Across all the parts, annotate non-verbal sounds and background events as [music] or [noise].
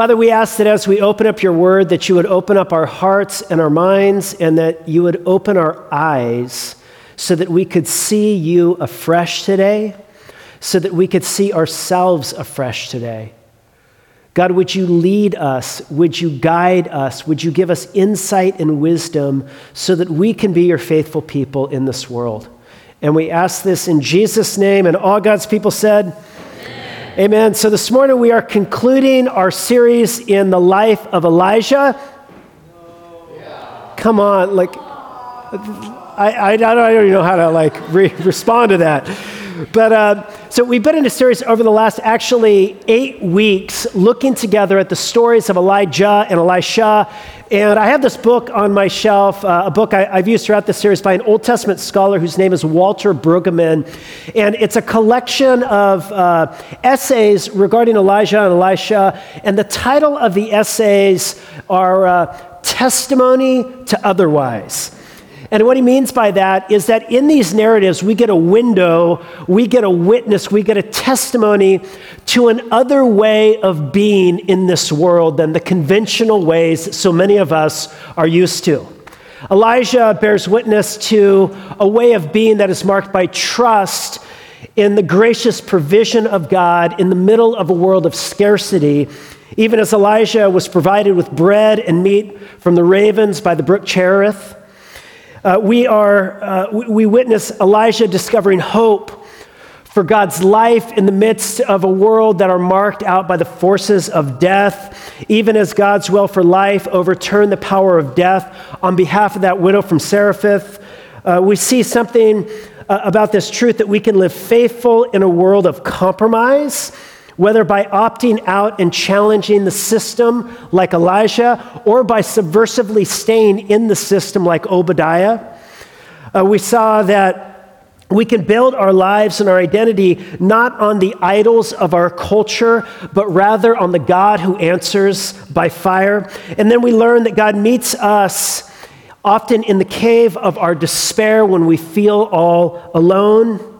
Father, we ask that as we open up your word, that you would open up our hearts and our minds, and that you would open our eyes so that we could see you afresh today, so that we could see ourselves afresh today. God, would you lead us? Would you guide us? Would you give us insight and wisdom so that we can be your faithful people in this world? And we ask this in Jesus' name, and all God's people said, Amen. So this morning we are concluding our series in the life of Elijah. Come on, like, I, I, I don't even know how to like re- respond to that. But uh, so we've been in a series over the last actually eight weeks looking together at the stories of Elijah and Elisha. And I have this book on my shelf, uh, a book I, have used throughout the series by an Old Testament scholar whose name is Walter Brueggemann. And it's a collection of uh, essays regarding Elijah and Elisha. And the title of the essays are uh, Testimony to Otherwise. And what he means by that is that in these narratives, we get a window, we get a witness, we get a testimony to an other way of being in this world than the conventional ways so many of us are used to. Elijah bears witness to a way of being that is marked by trust in the gracious provision of God in the middle of a world of scarcity. Even as Elijah was provided with bread and meat from the ravens by the brook Cherith, uh, we, are, uh, we witness Elijah discovering hope for God's life in the midst of a world that are marked out by the forces of death, even as God's will for life overturned the power of death on behalf of that widow from Zarephath. Uh, we see something uh, about this truth that we can live faithful in a world of compromise whether by opting out and challenging the system like Elijah or by subversively staying in the system like Obadiah. Uh, we saw that we can build our lives and our identity not on the idols of our culture, but rather on the God who answers by fire. And then we learn that God meets us often in the cave of our despair when we feel all alone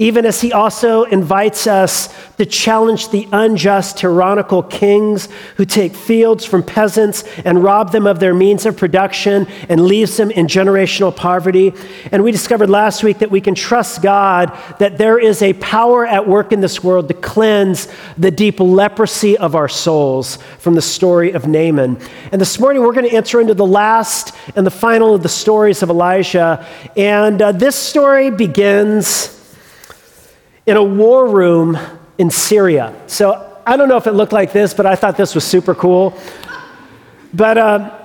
even as he also invites us to challenge the unjust, tyrannical kings who take fields from peasants and rob them of their means of production and leaves them in generational poverty. And we discovered last week that we can trust God that there is a power at work in this world to cleanse the deep leprosy of our souls from the story of Naaman. And this morning we're going to enter into the last and the final of the stories of Elijah. And uh, this story begins in a war room in Syria. So I don't know if it looked like this, but I thought this was super cool. But uh,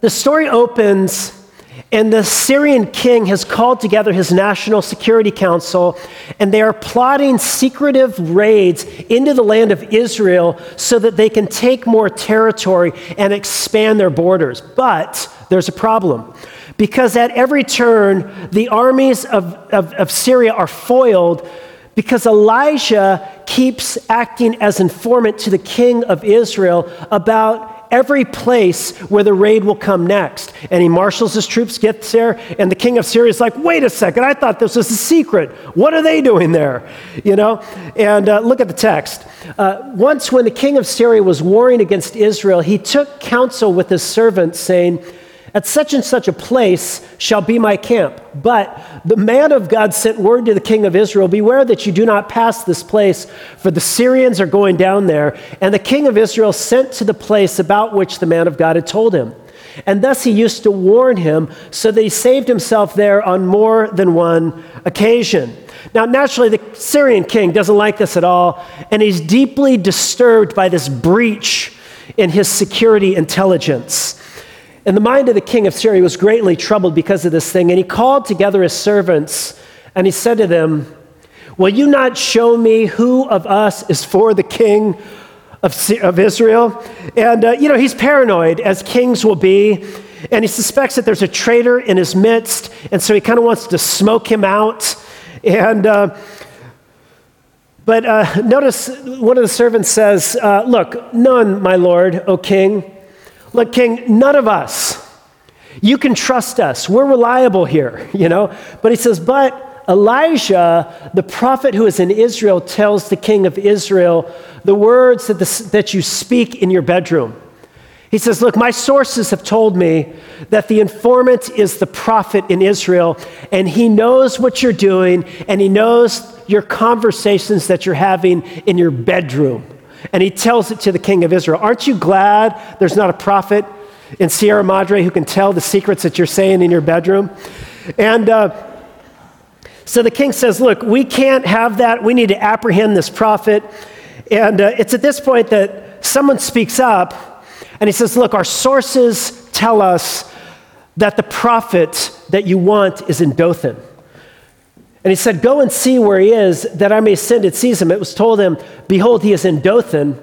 the story opens, and the Syrian king has called together his national security council, and they are plotting secretive raids into the land of Israel so that they can take more territory and expand their borders. But there's a problem. Because at every turn, the armies of, of, of, Syria are foiled because Elisha keeps acting as informant to the king of Israel about every place where the raid will come next. And he marshals his troops, gets there, and the king of Syria is like, wait a second, I thought this was a secret. What are they doing there? You know? And uh, look at the text. Uh, once, when the king of Syria was warring against Israel, he took counsel with his servants, saying, at such and such a place shall be my camp. But the man of God sent word to the king of Israel Beware that you do not pass this place, for the Syrians are going down there. And the king of Israel sent to the place about which the man of God had told him. And thus he used to warn him, so that he saved himself there on more than one occasion. Now, naturally, the Syrian king doesn't like this at all, and he's deeply disturbed by this breach in his security intelligence. And the mind of the king of Syria was greatly troubled because of this thing. And he called together his servants and he said to them, Will you not show me who of us is for the king of, of Israel? And, uh, you know, he's paranoid, as kings will be. And he suspects that there's a traitor in his midst. And so he kind of wants to smoke him out. And, uh, but uh, notice one of the servants says, uh, Look, none, my lord, O king. Look, King, none of us, you can trust us. We're reliable here, [laughs] you know? But he says, but Elisha, the prophet who is in Israel, tells the king of Israel the words that, the, that you speak in your bedroom. He says, Look, my sources have told me that the informant is the prophet in Israel, and he knows what you're doing, and he knows your conversations that you're having in your bedroom. And he tells it to the king of Israel. Aren't you glad there's not a prophet in Sierra Madre who can tell the secrets that you're saying in your bedroom? And uh, so the king says, Look, we can't have that. We need to apprehend this prophet. And uh, it's at this point that someone speaks up and he says, Look, our sources tell us that the prophet that you want is in Dothan. And he said, Go and see where he is, that I may send and seize him. It was told him, Behold, he is in Dothan.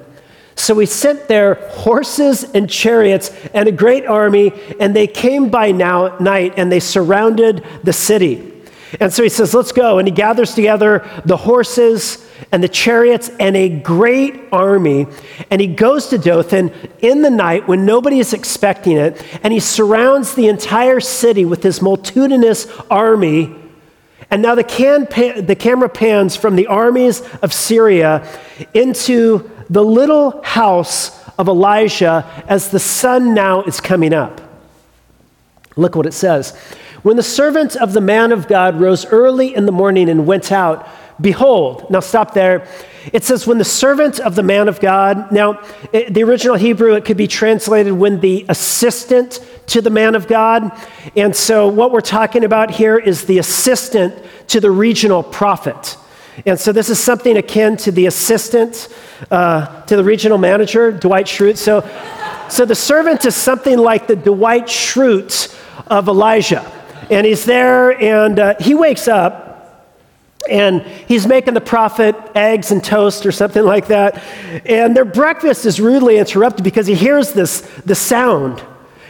So he sent there horses and chariots and a great army, and they came by now, at night and they surrounded the city. And so he says, Let's go. And he gathers together the horses and the chariots and a great army. And he goes to Dothan in the night when nobody is expecting it. And he surrounds the entire city with his multitudinous army. And now the, can, the camera pans from the armies of Syria into the little house of Elisha as the sun now is coming up. Look what it says. When the servant of the man of God rose early in the morning and went out, behold, now stop there. It says, when the servant of the man of God, now, the original Hebrew, it could be translated when the assistant to the man of God. And so, what we're talking about here is the assistant to the regional prophet. And so, this is something akin to the assistant uh, to the regional manager, Dwight Schrute. So, so, the servant is something like the Dwight Schrute of Elisha. And he's there, and uh, he wakes up, and he's making the prophet eggs and toast or something like that. And their breakfast is rudely interrupted because he hears this the sound,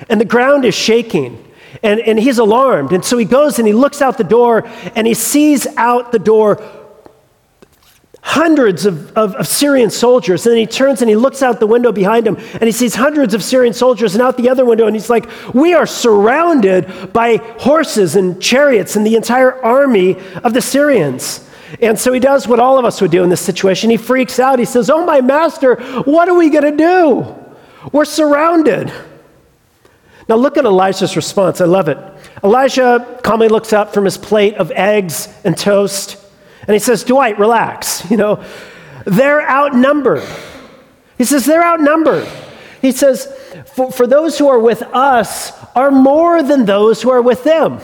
and the ground is shaking. And, and he's alarmed. And so he goes and he looks out the door and he sees out the door hundreds of, of, of, Syrian soldiers. And then he turns and he looks out the window behind him and he sees hundreds of Syrian soldiers and out the other window. And he's like, We are surrounded by horses and chariots and the entire army of the Syrians. And so he does what all of us would do in this situation. He freaks out. He says, Oh, my master, what are we going to do? We're surrounded. Now, look at Elisha's response. I love it. Elisha calmly looks up from his plate of eggs and toast. And he says, Dwight, relax. You know, they're outnumbered. He says, they're outnumbered. He says, for, for those who are with us are more than those who are with them.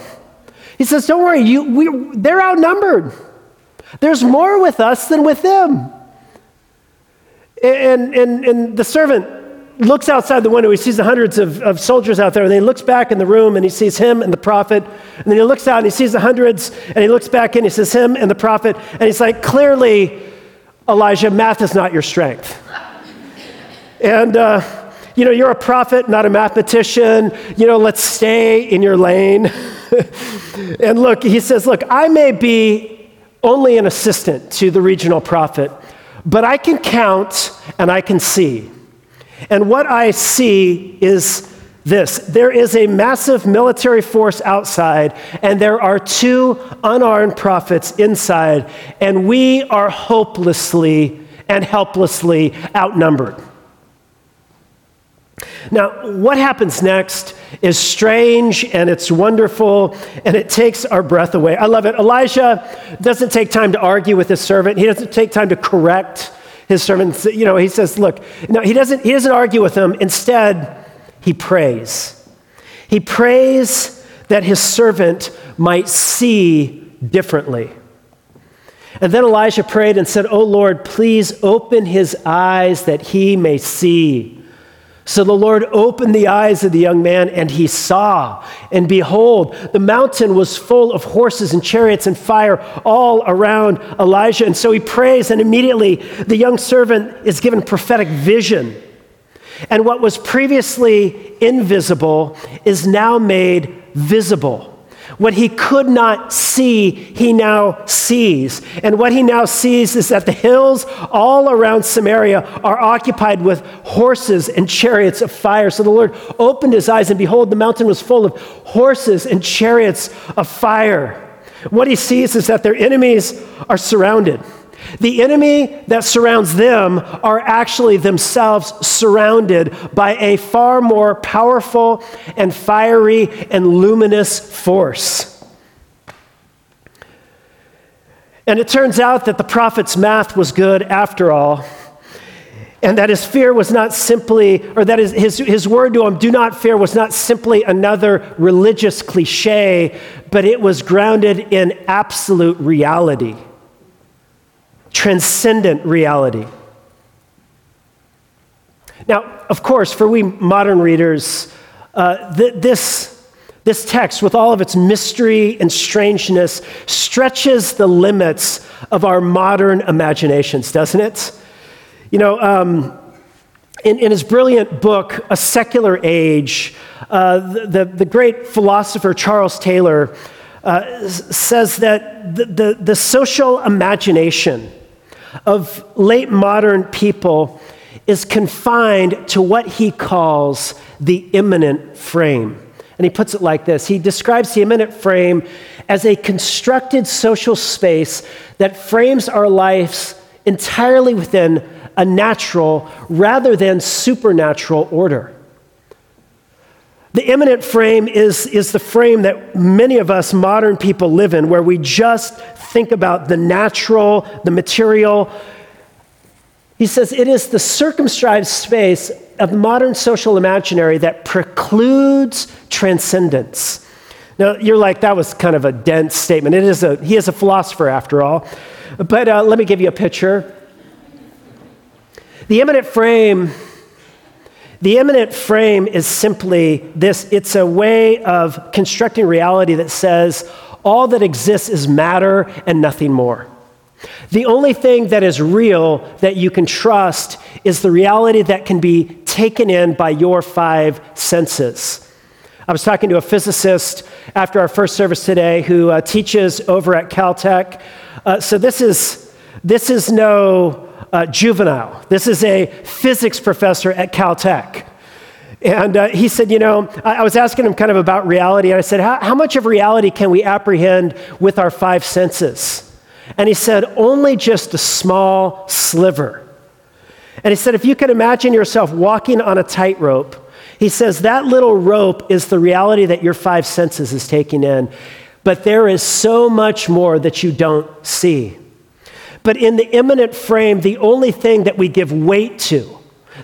He says, don't worry, you, we, they're outnumbered. There's more with us than with them. And, and, and the servant looks outside the window. He sees the hundreds of, of soldiers out there, and then he looks back in the room and he sees him and the prophet. And then he looks out and he sees the hundreds, and he looks back and he sees him and the prophet. And he's like, clearly, Elisha, math is not your strength. and, uh, you know, you're a prophet, not a mathematician. You know, let's stay in your lane. [laughs] and look, he says, look, I may be only an assistant to the regional prophet, but I can count and I can see. And what I see is this there is a massive military force outside, and there are two unarmed prophets inside, and we are hopelessly and helplessly outnumbered. Now, what happens next is strange and it's wonderful and it takes our breath away. I love it. Elisha doesn't take time to argue with his servant, he doesn't take time to correct his servants, you know, he says, look, no, he doesn't, he doesn't argue with them. Instead, he prays. He prays that his servant might see differently. And then Elisha prayed and said, Oh Lord, please open his eyes that he may see. So the Lord opened the eyes of the young man, and he saw. And behold, the mountain was full of horses and chariots and fire all around Elisha. And so he prays, and immediately the young servant is given prophetic vision. And what was previously invisible is now made visible. What he could not see, he now sees. And what he now sees is that the hills all around Samaria are occupied with horses and chariots of fire. So the Lord opened his eyes, and behold, the mountain was full of horses and chariots of fire. What he sees is that their enemies are surrounded. The enemy that surrounds them are actually themselves surrounded by a far more powerful and fiery and luminous force. And it turns out that the prophet's math was good after all, and that his fear was not simply, or that his, his, his word to him, do not fear, was not simply another religious cliche, but it was grounded in absolute reality transcendent reality. Now, of course, for we modern readers, uh, th- this, this text, with all of its mystery and strangeness, stretches the limits of our modern imaginations, doesn't it? You know, um, in, in, his brilliant book, A Secular Age, uh, the, the, great philosopher Charles Taylor uh, says that the, the, the social imagination of late modern people is confined to what he calls the immanent frame. And he puts it like this He describes the immanent frame as a constructed social space that frames our lives entirely within a natural rather than supernatural order. The immanent frame is, is the frame that many of us modern people live in, where we just think about the natural, the material. He says it is the circumscribed space of modern social imaginary that precludes transcendence. Now, you're like, that was kind of a dense statement. It is a, he is a philosopher, after all. But uh, let me give you a picture. The immanent frame, the immanent frame is simply this it's a way of constructing reality that says all that exists is matter and nothing more. The only thing that is real that you can trust is the reality that can be taken in by your five senses. I was talking to a physicist after our first service today who uh, teaches over at Caltech. Uh, so this is, this is no uh, juvenile. This is a physics professor at Caltech. And uh, he said, You know, I, I, was asking him kind of about reality, and I said, how, how much of reality can we apprehend with our five senses? And he said, Only just a small sliver. And he said, If you can imagine yourself walking on a tightrope, he says, That little rope is the reality that your five senses is taking in. But there is so much more that you don't see. But in the immanent frame, the only thing that we give weight to,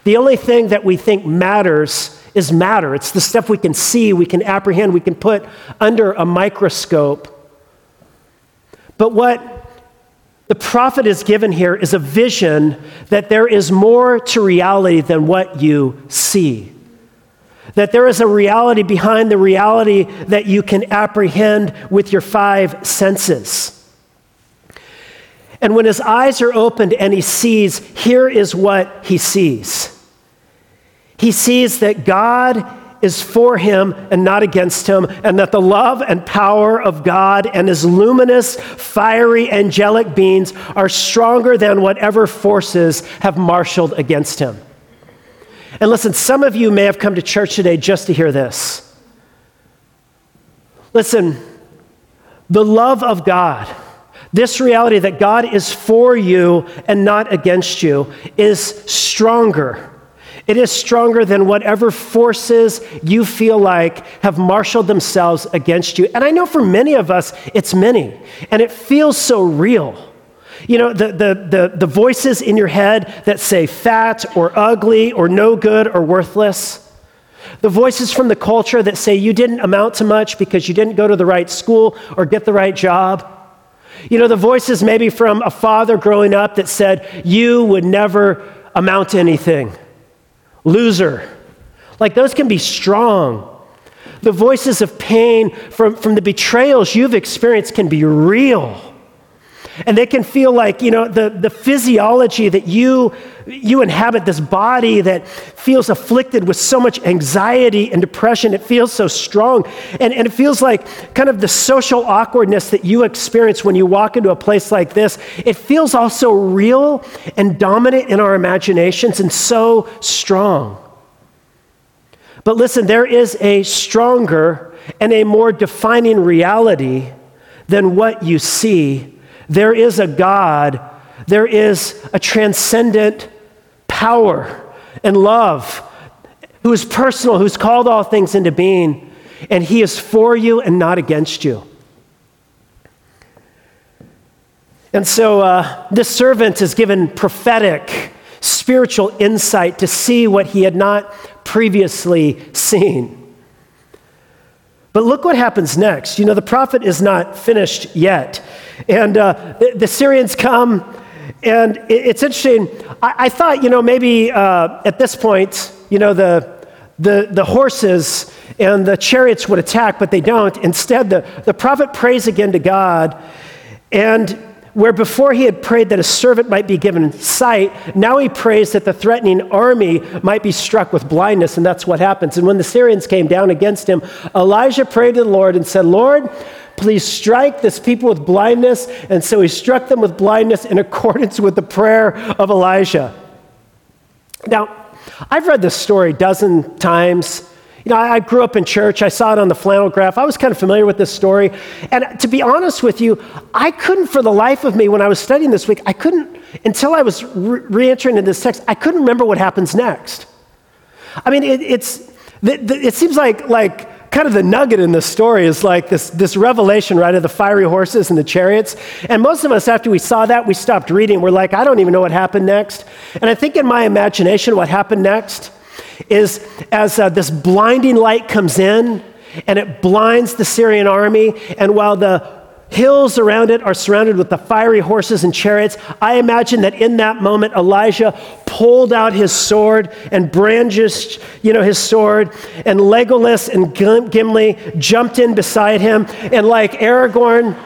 the only thing that we think matters is matter. It's the stuff we can see, we can apprehend, we can put under a microscope. But what the prophet is given here is a vision that there is more to reality than what you see. That there is a reality behind the reality that you can apprehend with your five senses. And when his eyes are opened and he sees, here is what he sees. He sees that God is for him and not against him, and that the love and power of God and his luminous, fiery, angelic beings are stronger than whatever forces have marshaled against him. And listen, some of you may have come to church today just to hear this. Listen, the love of God this reality that God is for you and not against you is stronger. It is stronger than whatever forces you feel like have marshaled themselves against you. And I know for many of us, it's many, and it feels so real. You know, the, the, the, the voices in your head that say fat or ugly or no good or worthless. The voices from the culture that say you didn't amount to much because you didn't go to the right school or get the right job. You know, the voices maybe from a father growing up that said, You would never amount to anything. Loser. Like those can be strong. The voices of pain from, from the betrayals you've experienced can be real. And they can feel like, you know, the, the physiology that you, you inhabit, this body that feels afflicted with so much anxiety and depression, it feels so strong. And, and it feels like kind of the social awkwardness that you experience when you walk into a place like this. It feels also real and dominant in our imaginations and so strong. But listen, there is a stronger and a more defining reality than what you see. There is a God, there is a transcendent power and love who is personal, who's called all things into being, and he is for you and not against you. And so uh, this servant is given prophetic, spiritual insight to see what he had not previously seen. But look what happens next. You know, the prophet is not finished yet. And uh, the, the, Syrians come, and it, it's interesting. I, I, thought, you know, maybe uh, at this point, you know, the, the, the horses and the chariots would attack, but they don't. Instead, the, the prophet prays again to God, and where before he had prayed that a servant might be given sight, now he prays that the threatening army might be struck with blindness, and that's what happens. And when the Syrians came down against him, Elisha prayed to the Lord and said, Lord, please strike this people with blindness. And so he struck them with blindness in accordance with the prayer of Elisha. Now, I've read this story a dozen times. You know, I, grew up in church. I saw it on the flannel graph. I was kind of familiar with this story. And to be honest with you, I couldn't, for the life of me, when I was studying this week, I couldn't, until I was re entering in this text, I couldn't remember what happens next. I mean, it, it's, it seems like, like kind of the nugget in this story is like this, this revelation, right, of the fiery horses and the chariots. And most of us, after we saw that, we stopped reading. We're like, I don't even know what happened next. And I think in my imagination, what happened next is as uh, this blinding light comes in and it blinds the Syrian army, and while the hills around it are surrounded with the fiery horses and chariots, I imagine that in that moment Elisha pulled out his sword and brandished, you know, his sword, and Legolas and Gimli jumped in beside him, and like Aragorn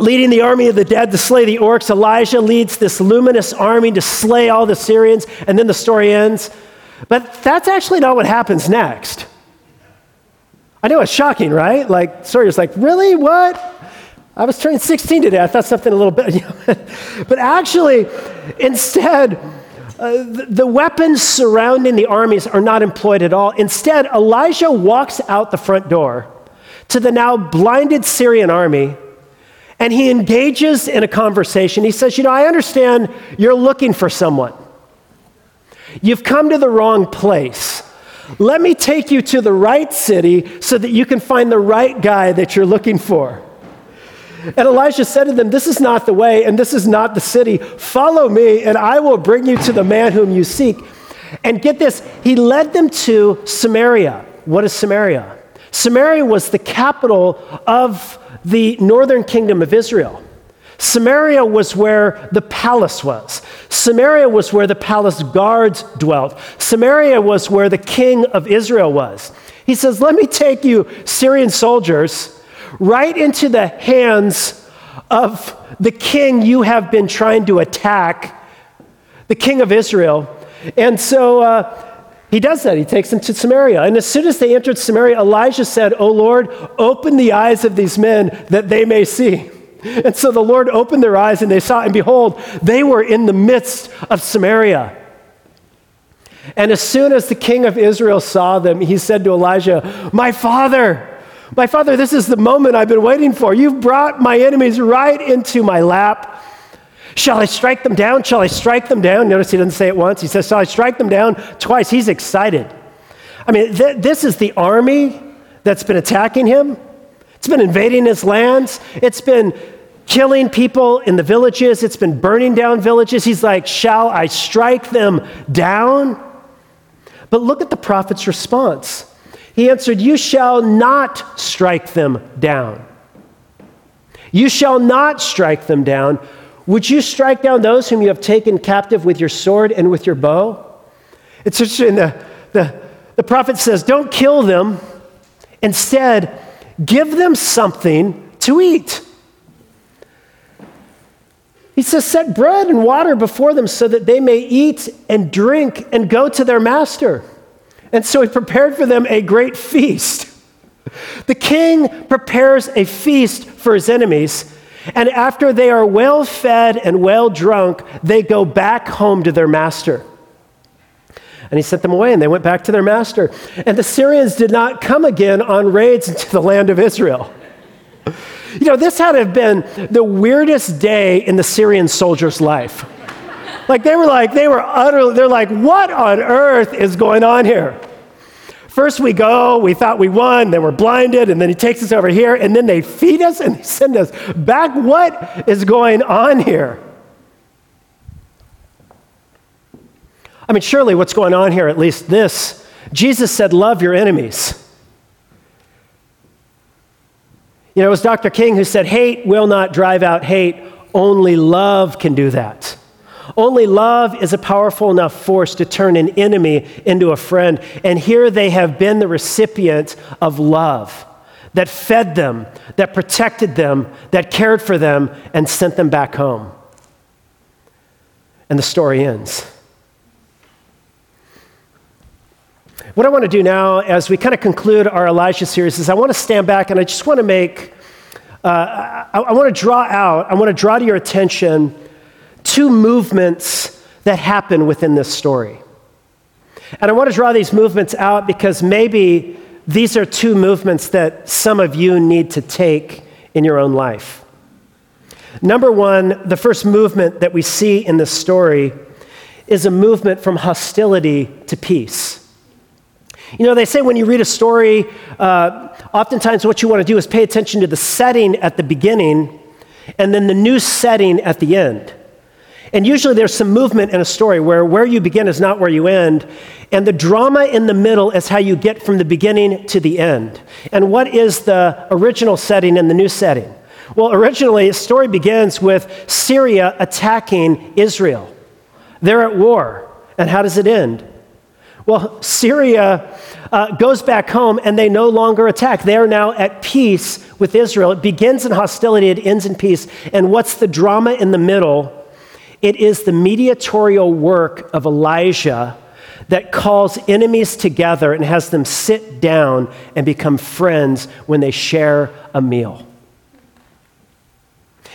leading the army of the dead to slay the orcs. Elisha leads this luminous army to slay all the Syrians, and then the story ends. But that's actually not what happens next. I know it's shocking, right? Like, story is like, really? What? I was turning 16 today. I thought something a little bit. [laughs] but actually, instead, uh, the, the weapons surrounding the armies are not employed at all. Instead, Elisha walks out the front door to the now blinded Syrian army and he engages in a conversation. He says, You know, I understand you're looking for someone. You've come to the wrong place. Let me take you to the right city so that you can find the right guy that you're looking for. And Elisha said to them, This is not the way, and this is not the city. Follow me, and I will bring you to the man whom you seek. And get this, he led them to Samaria. What is Samaria? Samaria was the capital of the northern kingdom of Israel. Samaria was where the palace was. Samaria was where the palace guards dwelt. Samaria was where the king of Israel was. He says, Let me take you, Syrian soldiers, right into the hands of the king you have been trying to attack, the king of Israel. And so, uh, he does that. He takes them to Samaria. And as soon as they entered Samaria, Elisha said, Oh Lord, open the eyes of these men that they may see. And so the Lord opened their eyes and they saw, and behold, they were in the midst of Samaria. And as soon as the king of Israel saw them, he said to Elisha, My father, my father, this is the moment I've been waiting for. You've brought my enemies right into my lap. Shall I strike them down? Shall I strike them down? Notice he doesn't say it once. He says, Shall I strike them down? Twice. He's excited. I mean, th- this is the army that's been attacking him. It's been invading his lands. It's been killing people in the villages. It's been burning down villages. He's like, Shall I strike them down? But look at the prophet's response. He answered, You shall not strike them down. You shall not strike them down, would you strike down those whom you have taken captive with your sword and with your bow? It's interesting. The, the, the prophet says, Don't kill them. Instead, give them something to eat. He says, Set bread and water before them so that they may eat and drink and go to their master. And so he prepared for them a great feast. [laughs] The king prepares a feast for his enemies and after they are well fed and well drunk, they go back home to their master. And he sent them away, and they went back to their master. And the Syrians did not come again on raids [laughs] into the land of Israel. You know, this had to have been the weirdest day in the Syrian soldier's life. Like they were like, they were utterly, they're like, what on earth is going on here? First we go, we thought we won, then we're blinded, and then he takes us over here, and then they feed us and they send us back. What is going on here? I mean, surely what's going on here, at least this, Jesus said, Love your enemies. You know, it was Dr. King who said, Hate will not drive out hate, only love can do that. Only love is a powerful enough force to turn an enemy into a friend. And here they have been the recipient of love that fed them, that protected them, that cared for them, and sent them back home. And the story ends. What I want to do now, as we kind of conclude our Elijah series, is I want to stand back and I just want to make, uh, I, I want to draw out, I want to draw to your attention two movements that happen within this story. And I want to draw these movements out because maybe these are two movements that some of you need to take in your own life. Number one, the first movement that we see in this story is a movement from hostility to peace. You know, they say when you read a story, uh, oftentimes what you want to do is pay attention to the setting at the beginning and then the new setting at the end. And usually there's some movement in a story where where you begin is not where you end. And the drama in the middle is how you get from the beginning to the end. And what is the original setting and the new setting? Well, originally, the story begins with Syria attacking Israel. They're at war. And how does it end? Well, Syria uh, goes back home and they no longer attack. They are now at peace with Israel. It begins in hostility, it ends in peace. And what's the drama in the middle? It is the mediatorial work of Elisha that calls enemies together and has them sit down and become friends when they share a meal.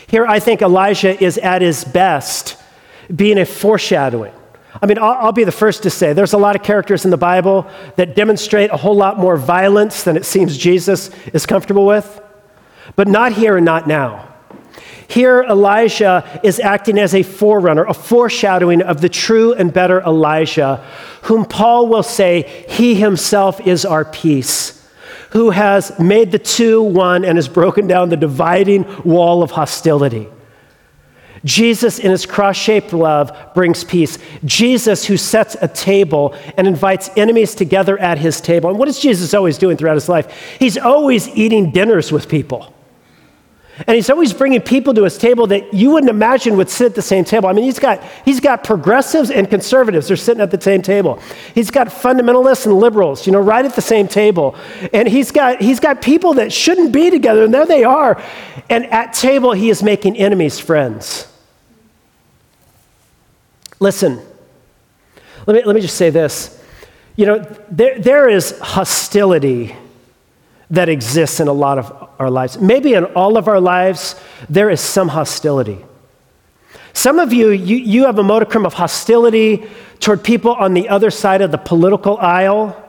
Here, I think Elisha is at his best being a foreshadowing. I mean, I'll, I'll, be the first to say there's a lot of characters in the Bible that demonstrate a whole lot more violence than it seems Jesus is comfortable with, but not here and not now. Here, Elisha is acting as a forerunner, a foreshadowing of the true and better Elisha, whom Paul will say, He himself is our peace, who has made the two one and has broken down the dividing wall of hostility. Jesus, in his cross shaped love, brings peace. Jesus, who sets a table and invites enemies together at his table. And what is Jesus always doing throughout his life? He's always eating dinners with people. And he's always bringing people to his table that you wouldn't imagine would sit at the same table. I mean, he's got, he's got progressives and conservatives. They're sitting at the same table. He's got fundamentalists and liberals, you know, right at the same table. And he's got, he's got people that shouldn't be together, and there they are. And at table, he is making enemies friends. Listen, let me, let me just say this. You know, there, there is hostility that exists in a lot of our lives. Maybe in all of our lives, there is some hostility. Some of you, you, you have a modicum of hostility toward people on the other side of the political aisle.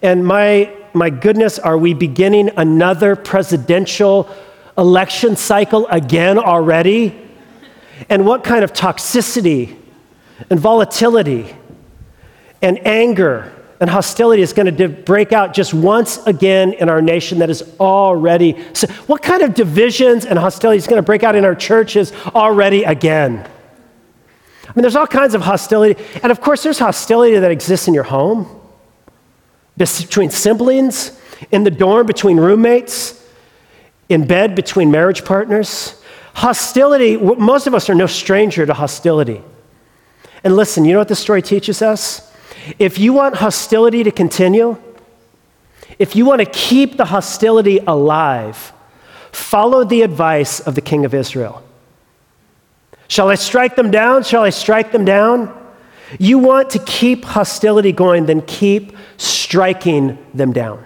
And my, my goodness, are we beginning another presidential election cycle again already? And what kind of toxicity and volatility and anger and hostility is going to break out just once again in our nation that is already. So what kind of divisions and hostility is going to break out in our churches already again? I mean, there's all kinds of hostility. And of course, there's hostility that exists in your home, between siblings, in the dorm between roommates, in bed between marriage partners. Hostility, most of us are no stranger to hostility. And listen, you know what this story teaches us? If you want hostility to continue, if you want to keep the hostility alive, follow the advice of the king of Israel. Shall I strike them down? Shall I strike them down? You want to keep hostility going, then keep striking them down.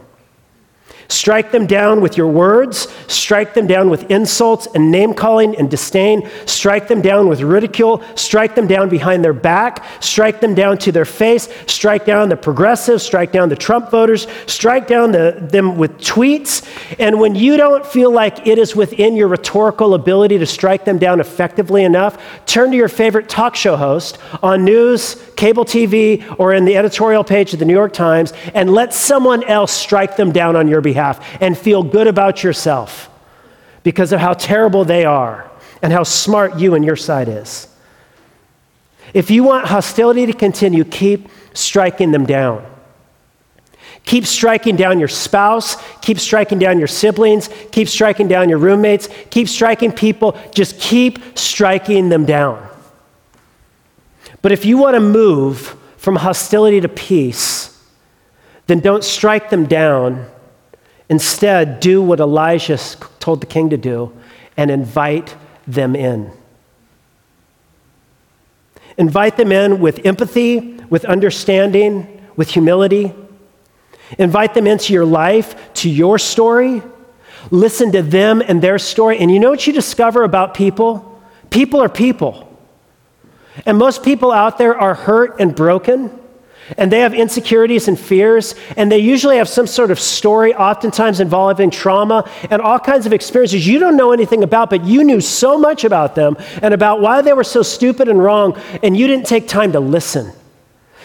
Strike them down with your words. Strike them down with insults and name calling and disdain. Strike them down with ridicule. Strike them down behind their back. Strike them down to their face. Strike down the progressives. Strike down the Trump voters. Strike down the, them with tweets. And when you don't feel like it is within your rhetorical ability to strike them down effectively enough, turn to your favorite talk show host on news, cable TV, or in the editorial page of the New York Times and let someone else strike them down on your behalf behalf and feel good about yourself because of how terrible they are and how smart you and your side is. If you want hostility to continue, keep striking them down. Keep striking down your spouse, keep striking down your siblings, keep striking down your roommates, keep striking people, just keep striking them down. But if you want to move from hostility to peace, then don't strike them down Instead, do what Elisha told the king to do and invite them in. Invite them in with empathy, with understanding, with humility. Invite them into your life, to your story. Listen to them and their story. And you know what you discover about people? People are people. And most people out there are hurt and broken. And they have insecurities and fears, and they usually have some sort of story, oftentimes involving trauma and all kinds of experiences you don't know anything about, but you knew so much about them and about why they were so stupid and wrong, and you didn't take time to listen.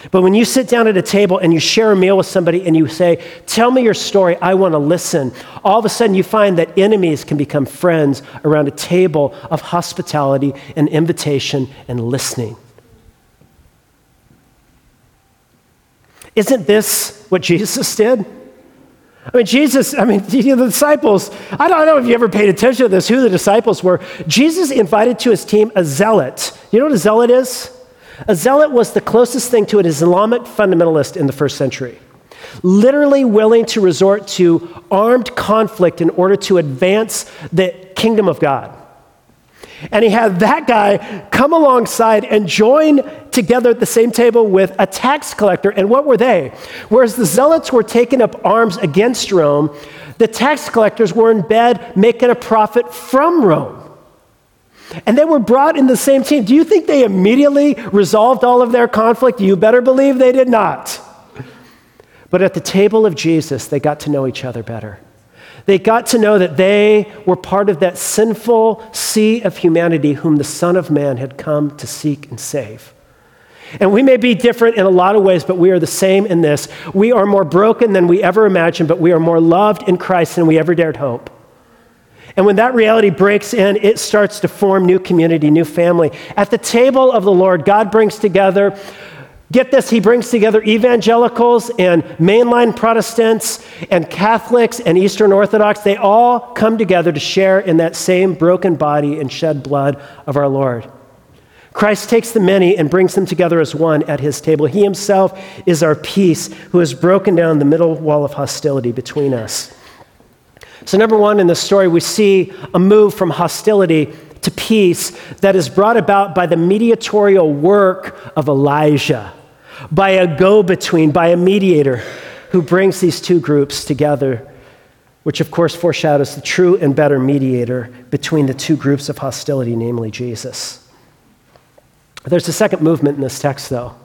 But when you sit down at a table and you share a meal with somebody and you say, Tell me your story, I want to listen, all of a sudden you find that enemies can become friends around a table of hospitality and invitation and listening. Isn't this what Jesus did? I mean, Jesus, I mean, [laughs] the disciples, I don't know if you ever paid attention to this, who the disciples were. Jesus invited to his team a zealot. You know what a zealot is? A zealot was the closest thing to an Islamic fundamentalist in the first century, literally willing to resort to armed conflict in order to advance the kingdom of God. And he had that guy come alongside and join together at the same table with a tax collector. And what were they? Whereas the zealots were taking up arms against Rome, the tax collectors were in bed making a profit from Rome. And they were brought in the same team. Do you think they immediately resolved all of their conflict? You better believe they did not. But at the table of Jesus, they got to know each other better. They got to know that they were part of that sinful sea of humanity whom the Son of Man had come to seek and save. And we may be different in a lot of ways, but we are the same in this. We are more broken than we ever imagined, but we are more loved in Christ than we ever dared hope. And when that reality breaks in, it starts to form new community, new family. At the table of the Lord, God brings together Get this, he brings together evangelicals and mainline Protestants and Catholics and Eastern Orthodox. They all come together to share in that same broken body and shed blood of our Lord. Christ takes the many and brings them together as one at his table. He himself is our peace who has broken down the middle wall of hostility between us. So, number one in this story, we see a move from hostility to peace that is brought about by the mediatorial work of Elisha by a go between, by a mediator who brings these two groups together, which of course foreshadows the true and better mediator between the two groups of hostility, namely Jesus. There's a second movement in this text, though.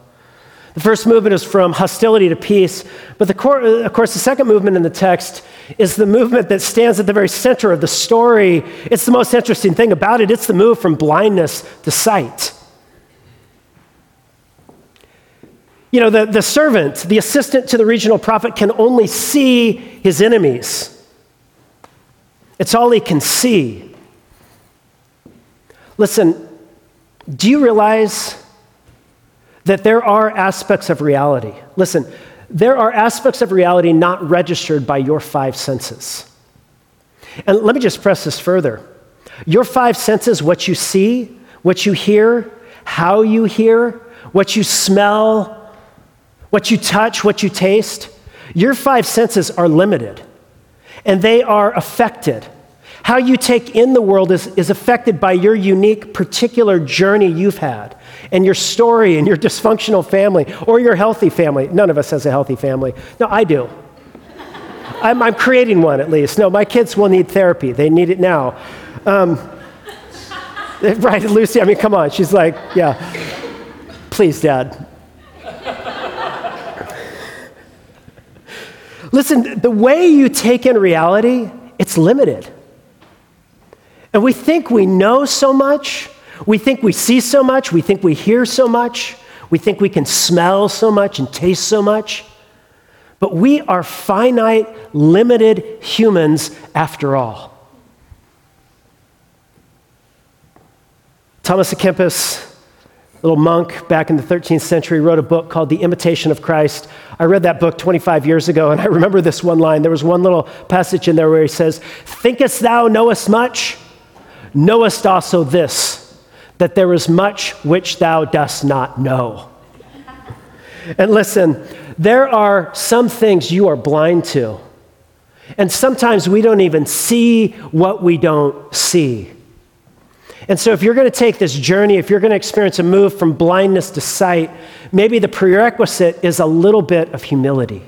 The first movement is from hostility to peace, but the, of course, the second movement in the text is the movement that stands at the very center of the story. It's the most interesting thing about it. It's the move from blindness to sight. You know, the, the servant, the assistant to the regional prophet, can only see his enemies. It's all he can see. Listen, do you realize that there are aspects of reality? Listen, there are aspects of reality not registered by your five senses. And let me just press this further. Your five senses, what you see, what you hear, how you hear, what you smell, what you touch, what you taste, your five senses are limited and they are affected. How you take in the world is, is affected by your unique, particular journey you've had and your story and your dysfunctional family or your healthy family. None of us has a healthy family. No, I do. I'm, I'm, creating one at least. No, my kids will need therapy. They need it now. Um, [laughs] right, Lucy, I mean, come on. She's like, yeah. Please, Dad. Listen, the way you take in reality, it's limited. And we think we know so much. We think we see so much. We think we hear so much. We think we can smell so much and taste so much. But we are finite, limited humans after all. Thomas à Kempis, little monk back in the 13th century, wrote a book called The Imitation of Christ. I read that book 25 years ago, and I remember this one line. There was one little passage in there where he says, Thinkest thou knowest much? Knowest also this that there is much which thou dost not know. and listen, there are some things you are blind to. And sometimes we don't even see what we don't see. And so, if you're going to take this journey, if you're going to experience a move from blindness to sight, maybe the prerequisite is a little bit of humility.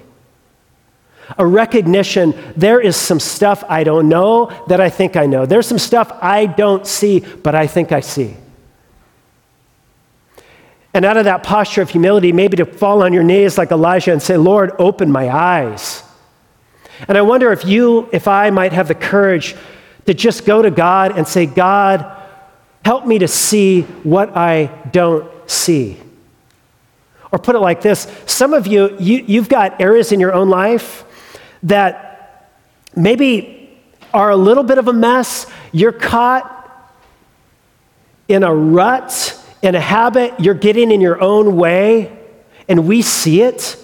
A recognition there is some stuff I don't know that I think I know. There's some stuff I don't see, but I think I see. And out of that posture of humility, maybe to fall on your knees like Elijah and say, Lord, open my eyes. And I wonder if you, if I might have the courage to just go to God and say, God, help me to see what I don't see. Or put it like this some of you, you you've got areas in your own life that maybe are a little bit of a mess. You're caught in a rut in a habit you're getting in your own way, and we see it.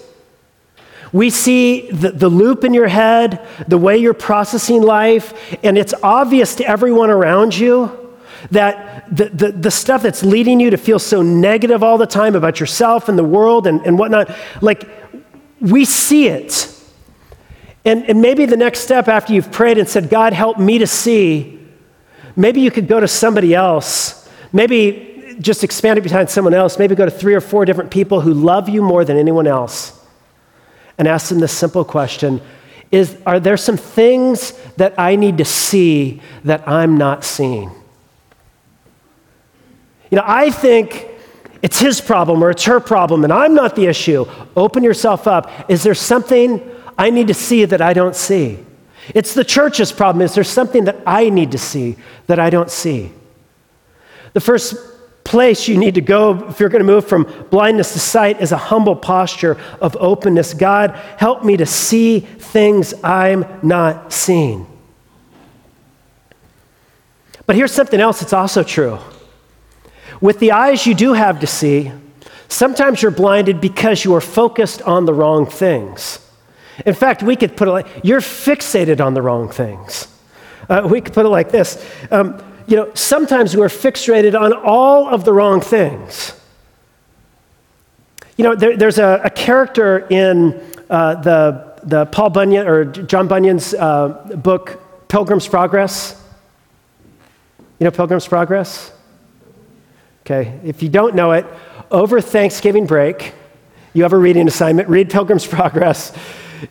We see the, the loop in your head, the way you're processing life, and it's obvious to everyone around you that the, the, the, stuff that's leading you to feel so negative all the time about yourself and the world and, and whatnot, like we see it. And, and maybe the next step after you've prayed and said, God, help me to see, maybe you could go to somebody else. Maybe just expand it behind someone else, maybe go to three or four different people who love you more than anyone else and ask them this simple question is are there some things that I need to see that I'm not seeing? You know, I think it's his problem or it's her problem and I'm not the issue. Open yourself up. Is there something I need to see that I don't see? It's the church's problem. Is there something that I need to see that I don't see? The first place you need to go if you're going to move from blindness to sight is a humble posture of openness. God, help me to see things I'm not seeing. But here's something else that's also true. With the eyes you do have to see, sometimes you're blinded because you are focused on the wrong things. In fact, we could put it like you're fixated on the wrong things. Uh, we could put it like this. Um, you know, sometimes we're fixated on all of the wrong things. You know, there, there's a, a, character in uh, the, the Paul Bunyan or John Bunyan's uh, book, Pilgrim's Progress. You know Pilgrim's Progress? Okay, if you don't know it, over Thanksgiving break, you have a reading assignment, read Pilgrim's [laughs] Progress.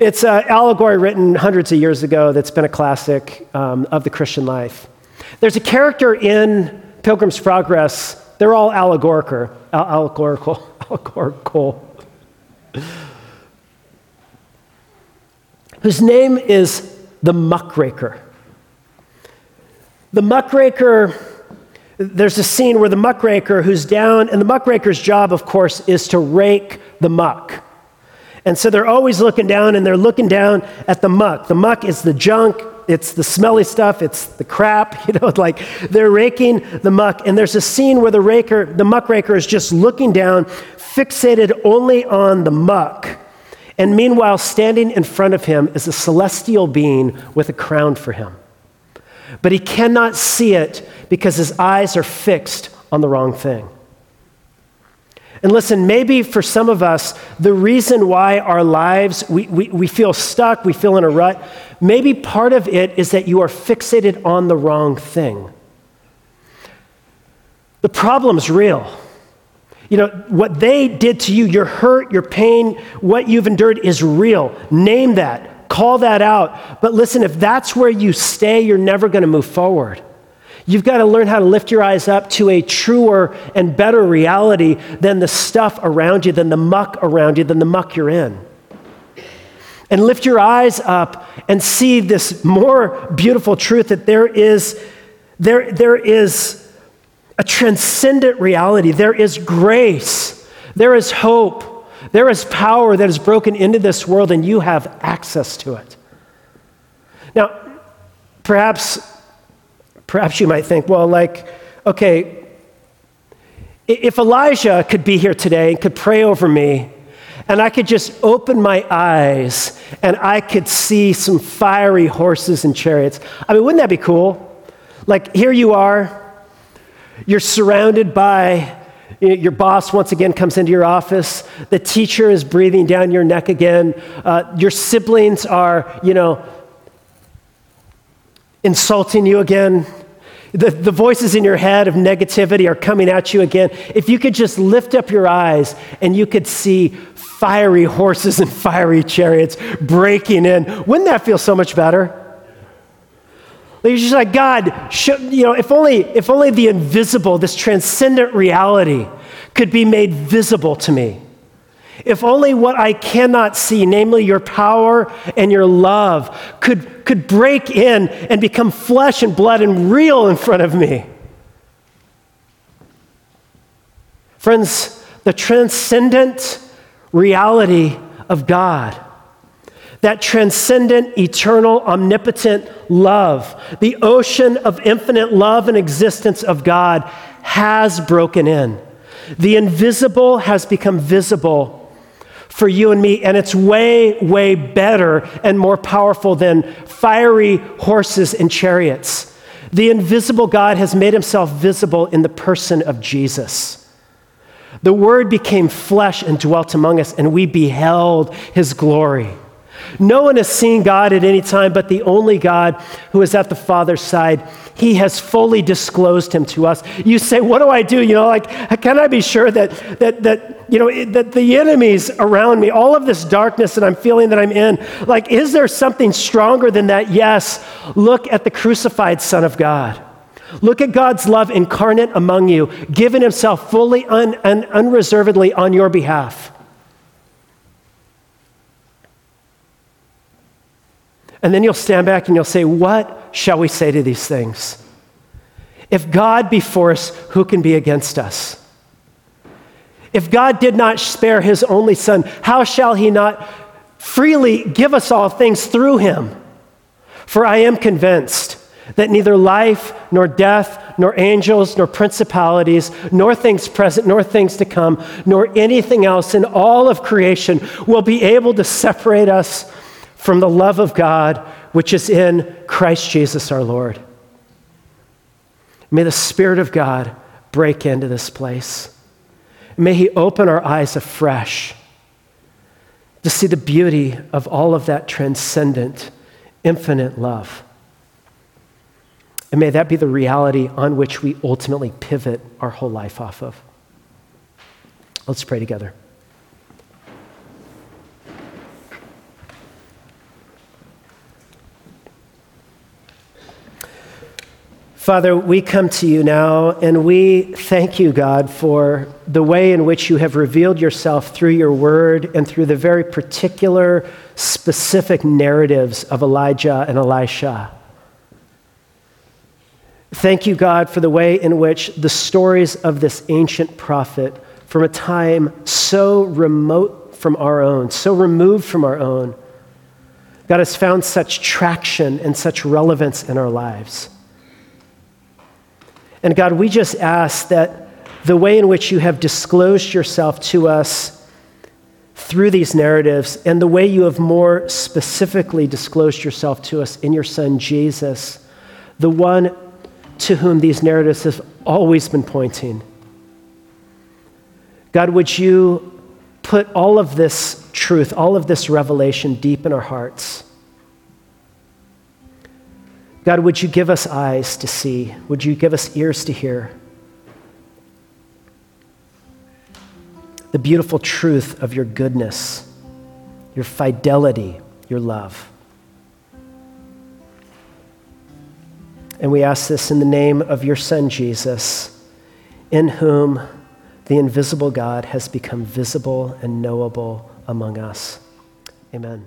It's an allegory written hundreds of years ago that's been a classic um, of the Christian life. There's a character in Pilgrim's Progress, they're all allegorical, allegorical, [laughs] allegorical, whose name is the muckraker. The muckraker, there's a scene where the muckraker who's down, and the muckraker's job, of course, is to rake the muck. And so they're always looking down and they're looking down at the muck. The muck is the junk, it's the smelly stuff, it's the crap, [laughs] you know, like they're raking the muck. And there's a scene where the raker, the muckraker is just looking down, fixated only on the muck. And meanwhile, standing in front of him is a celestial being with a crown for him. But he cannot see it because his eyes are fixed on the wrong thing. And listen, maybe for some of us, the reason why our lives, we, we, we feel stuck, we feel in a rut, maybe part of it is that you are fixated on the wrong thing. The problem's real. You know, what they did to you, your hurt, your pain, what you've endured is real. Name that. call that out. But listen, if that's where you stay, you're never going to move forward. You've got to learn how to lift your eyes up to a truer and better reality than the stuff around you, than the muck around you, than the muck you're in. And lift your eyes up and see this more beautiful truth that there is, there, there is a transcendent reality. There is grace. There is hope. There is power that is broken into this world, and you have access to it. Now, perhaps Perhaps you might think, well, like, okay, if Elijah could be here today and could pray over me, and I could just open my eyes and I could see some fiery horses and chariots. I mean, wouldn't that be cool? Like, here you are, you're surrounded by your boss once again comes into your office. The teacher is breathing down your neck again. Uh, your siblings are, you know, insulting you again. The, the voices in your head of negativity are coming at you again. If you could just lift up your eyes and you could see fiery horses and fiery chariots breaking in, wouldn't that feel so much better? You're just like, God, should, you know, if only, if only the invisible, this transcendent reality, could be made visible to me. If only what I cannot see, namely your power and your love, could, could break in and become flesh and blood and real in front of me. Friends, the transcendent reality of God, that transcendent, eternal, omnipotent love, the ocean of infinite love and existence of God has broken in. The invisible has become visible for you and me, and it's way, way better and more powerful than fiery horses and chariots. The invisible God has made himself visible in the person of Jesus. The Word became flesh and dwelt among us, and we beheld his glory. No one has seen God at any time but the only God who is at the Father's side. He has fully disclosed him to us. You say, What do I do? You know, like, can I be sure that, that, that, you know, that the enemies around me, all of this darkness that I'm feeling that I'm in, like, is there something stronger than that? Yes. Look at the crucified Son of God. Look at God's love incarnate among you, giving himself fully and un- unreservedly on your behalf. And then you'll stand back and you'll say, What shall we say to these things? If God be for us, who can be against us? If God did not spare his only son, how shall he not freely give us all things through him? For I am convinced that neither life, nor death, nor angels, nor principalities, nor things present, nor things to come, nor anything else in all of creation will be able to separate us from the love of God which is in Christ Jesus our Lord. May the Spirit of God break into this place. May He open our eyes afresh to see the beauty of all of that transcendent, infinite love. And may that be the reality on which we ultimately pivot our whole life off of. Let's pray together. Father, we come to you now and we thank you, God, for the way in which you have revealed yourself through your word and through the very particular, specific narratives of Elijah and Elisha. Thank you, God, for the way in which the stories of this ancient prophet, from a time so remote from our own, so removed from our own, God has found such traction and such relevance in our lives. And God, we just ask that the way in which you have disclosed yourself to us through these narratives and the way you have more specifically disclosed yourself to us in your Son Jesus, the one to whom these narratives have always been pointing. God, would you put all of this truth, all of this revelation deep in our hearts? God, would you give us eyes to see? Would you give us ears to hear? The beautiful truth of your goodness, your fidelity, your love. And we ask this in the name of your Son, Jesus, in whom the invisible God has become visible and knowable among us. Amen.